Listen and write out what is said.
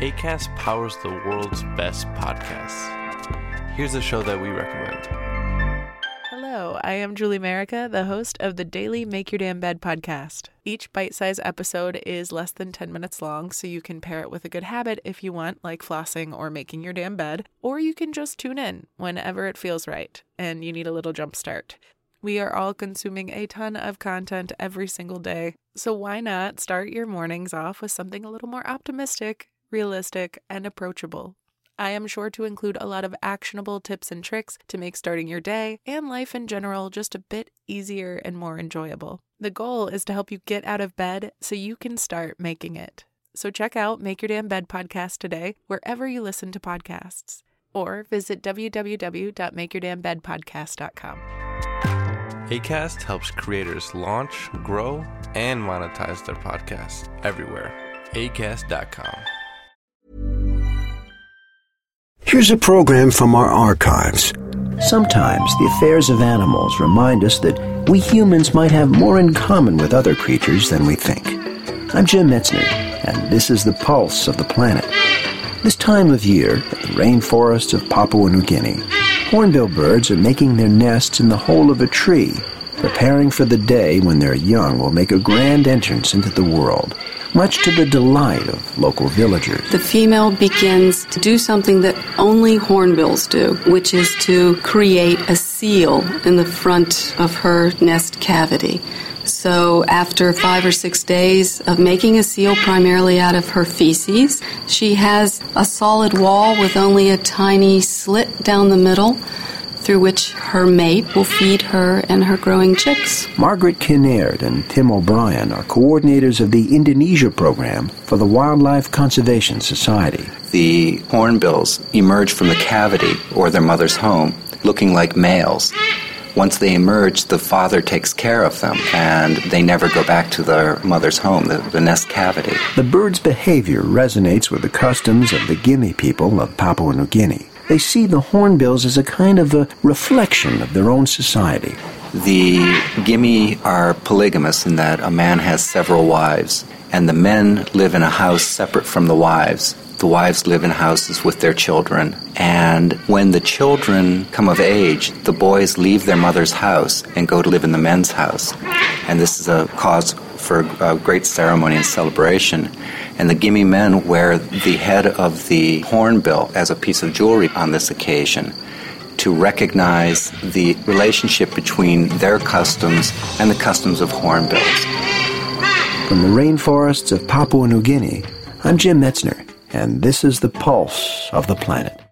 ACAST powers the world's best podcasts. Here's a show that we recommend. Hello, I am Julie Merica, the host of the daily Make Your Damn Bed podcast. Each bite sized episode is less than 10 minutes long, so you can pair it with a good habit if you want, like flossing or making your damn bed, or you can just tune in whenever it feels right and you need a little jump start. We are all consuming a ton of content every single day, so why not start your mornings off with something a little more optimistic, realistic, and approachable? I am sure to include a lot of actionable tips and tricks to make starting your day and life in general just a bit easier and more enjoyable. The goal is to help you get out of bed so you can start making it. So check out Make Your Damn Bed podcast today, wherever you listen to podcasts, or visit www.makeyourdamnbedpodcast.com. ACAST helps creators launch, grow, and monetize their podcasts everywhere. ACAST.com. Here's a program from our archives. Sometimes the affairs of animals remind us that we humans might have more in common with other creatures than we think. I'm Jim Metzner, and this is the pulse of the planet. This time of year, in the rainforests of Papua New Guinea, hornbill birds are making their nests in the hole of a tree, preparing for the day when their young will make a grand entrance into the world, much to the delight of local villagers. The female begins to do something that only hornbills do, which is to create a seal in the front of her nest cavity. So, after five or six days of making a seal primarily out of her feces, she has a solid wall with only a tiny slit down the middle through which her mate will feed her and her growing chicks. Margaret Kinnaird and Tim O'Brien are coordinators of the Indonesia program for the Wildlife Conservation Society. The hornbills emerge from the cavity or their mother's home looking like males. Once they emerge, the father takes care of them, and they never go back to their mother's home, the, the nest cavity. The bird's behavior resonates with the customs of the Gimi people of Papua New Guinea. They see the hornbills as a kind of a reflection of their own society. The Gimi are polygamous in that a man has several wives, and the men live in a house separate from the wives. The wives live in houses with their children, and when the children come of age, the boys leave their mother's house and go to live in the men's house. And this is a cause for a great ceremony and celebration. And the Gimi men wear the head of the hornbill as a piece of jewelry on this occasion to recognize the relationship between their customs and the customs of hornbills. From the rainforests of Papua New Guinea, I'm Jim Metzner, and this is the pulse of the planet.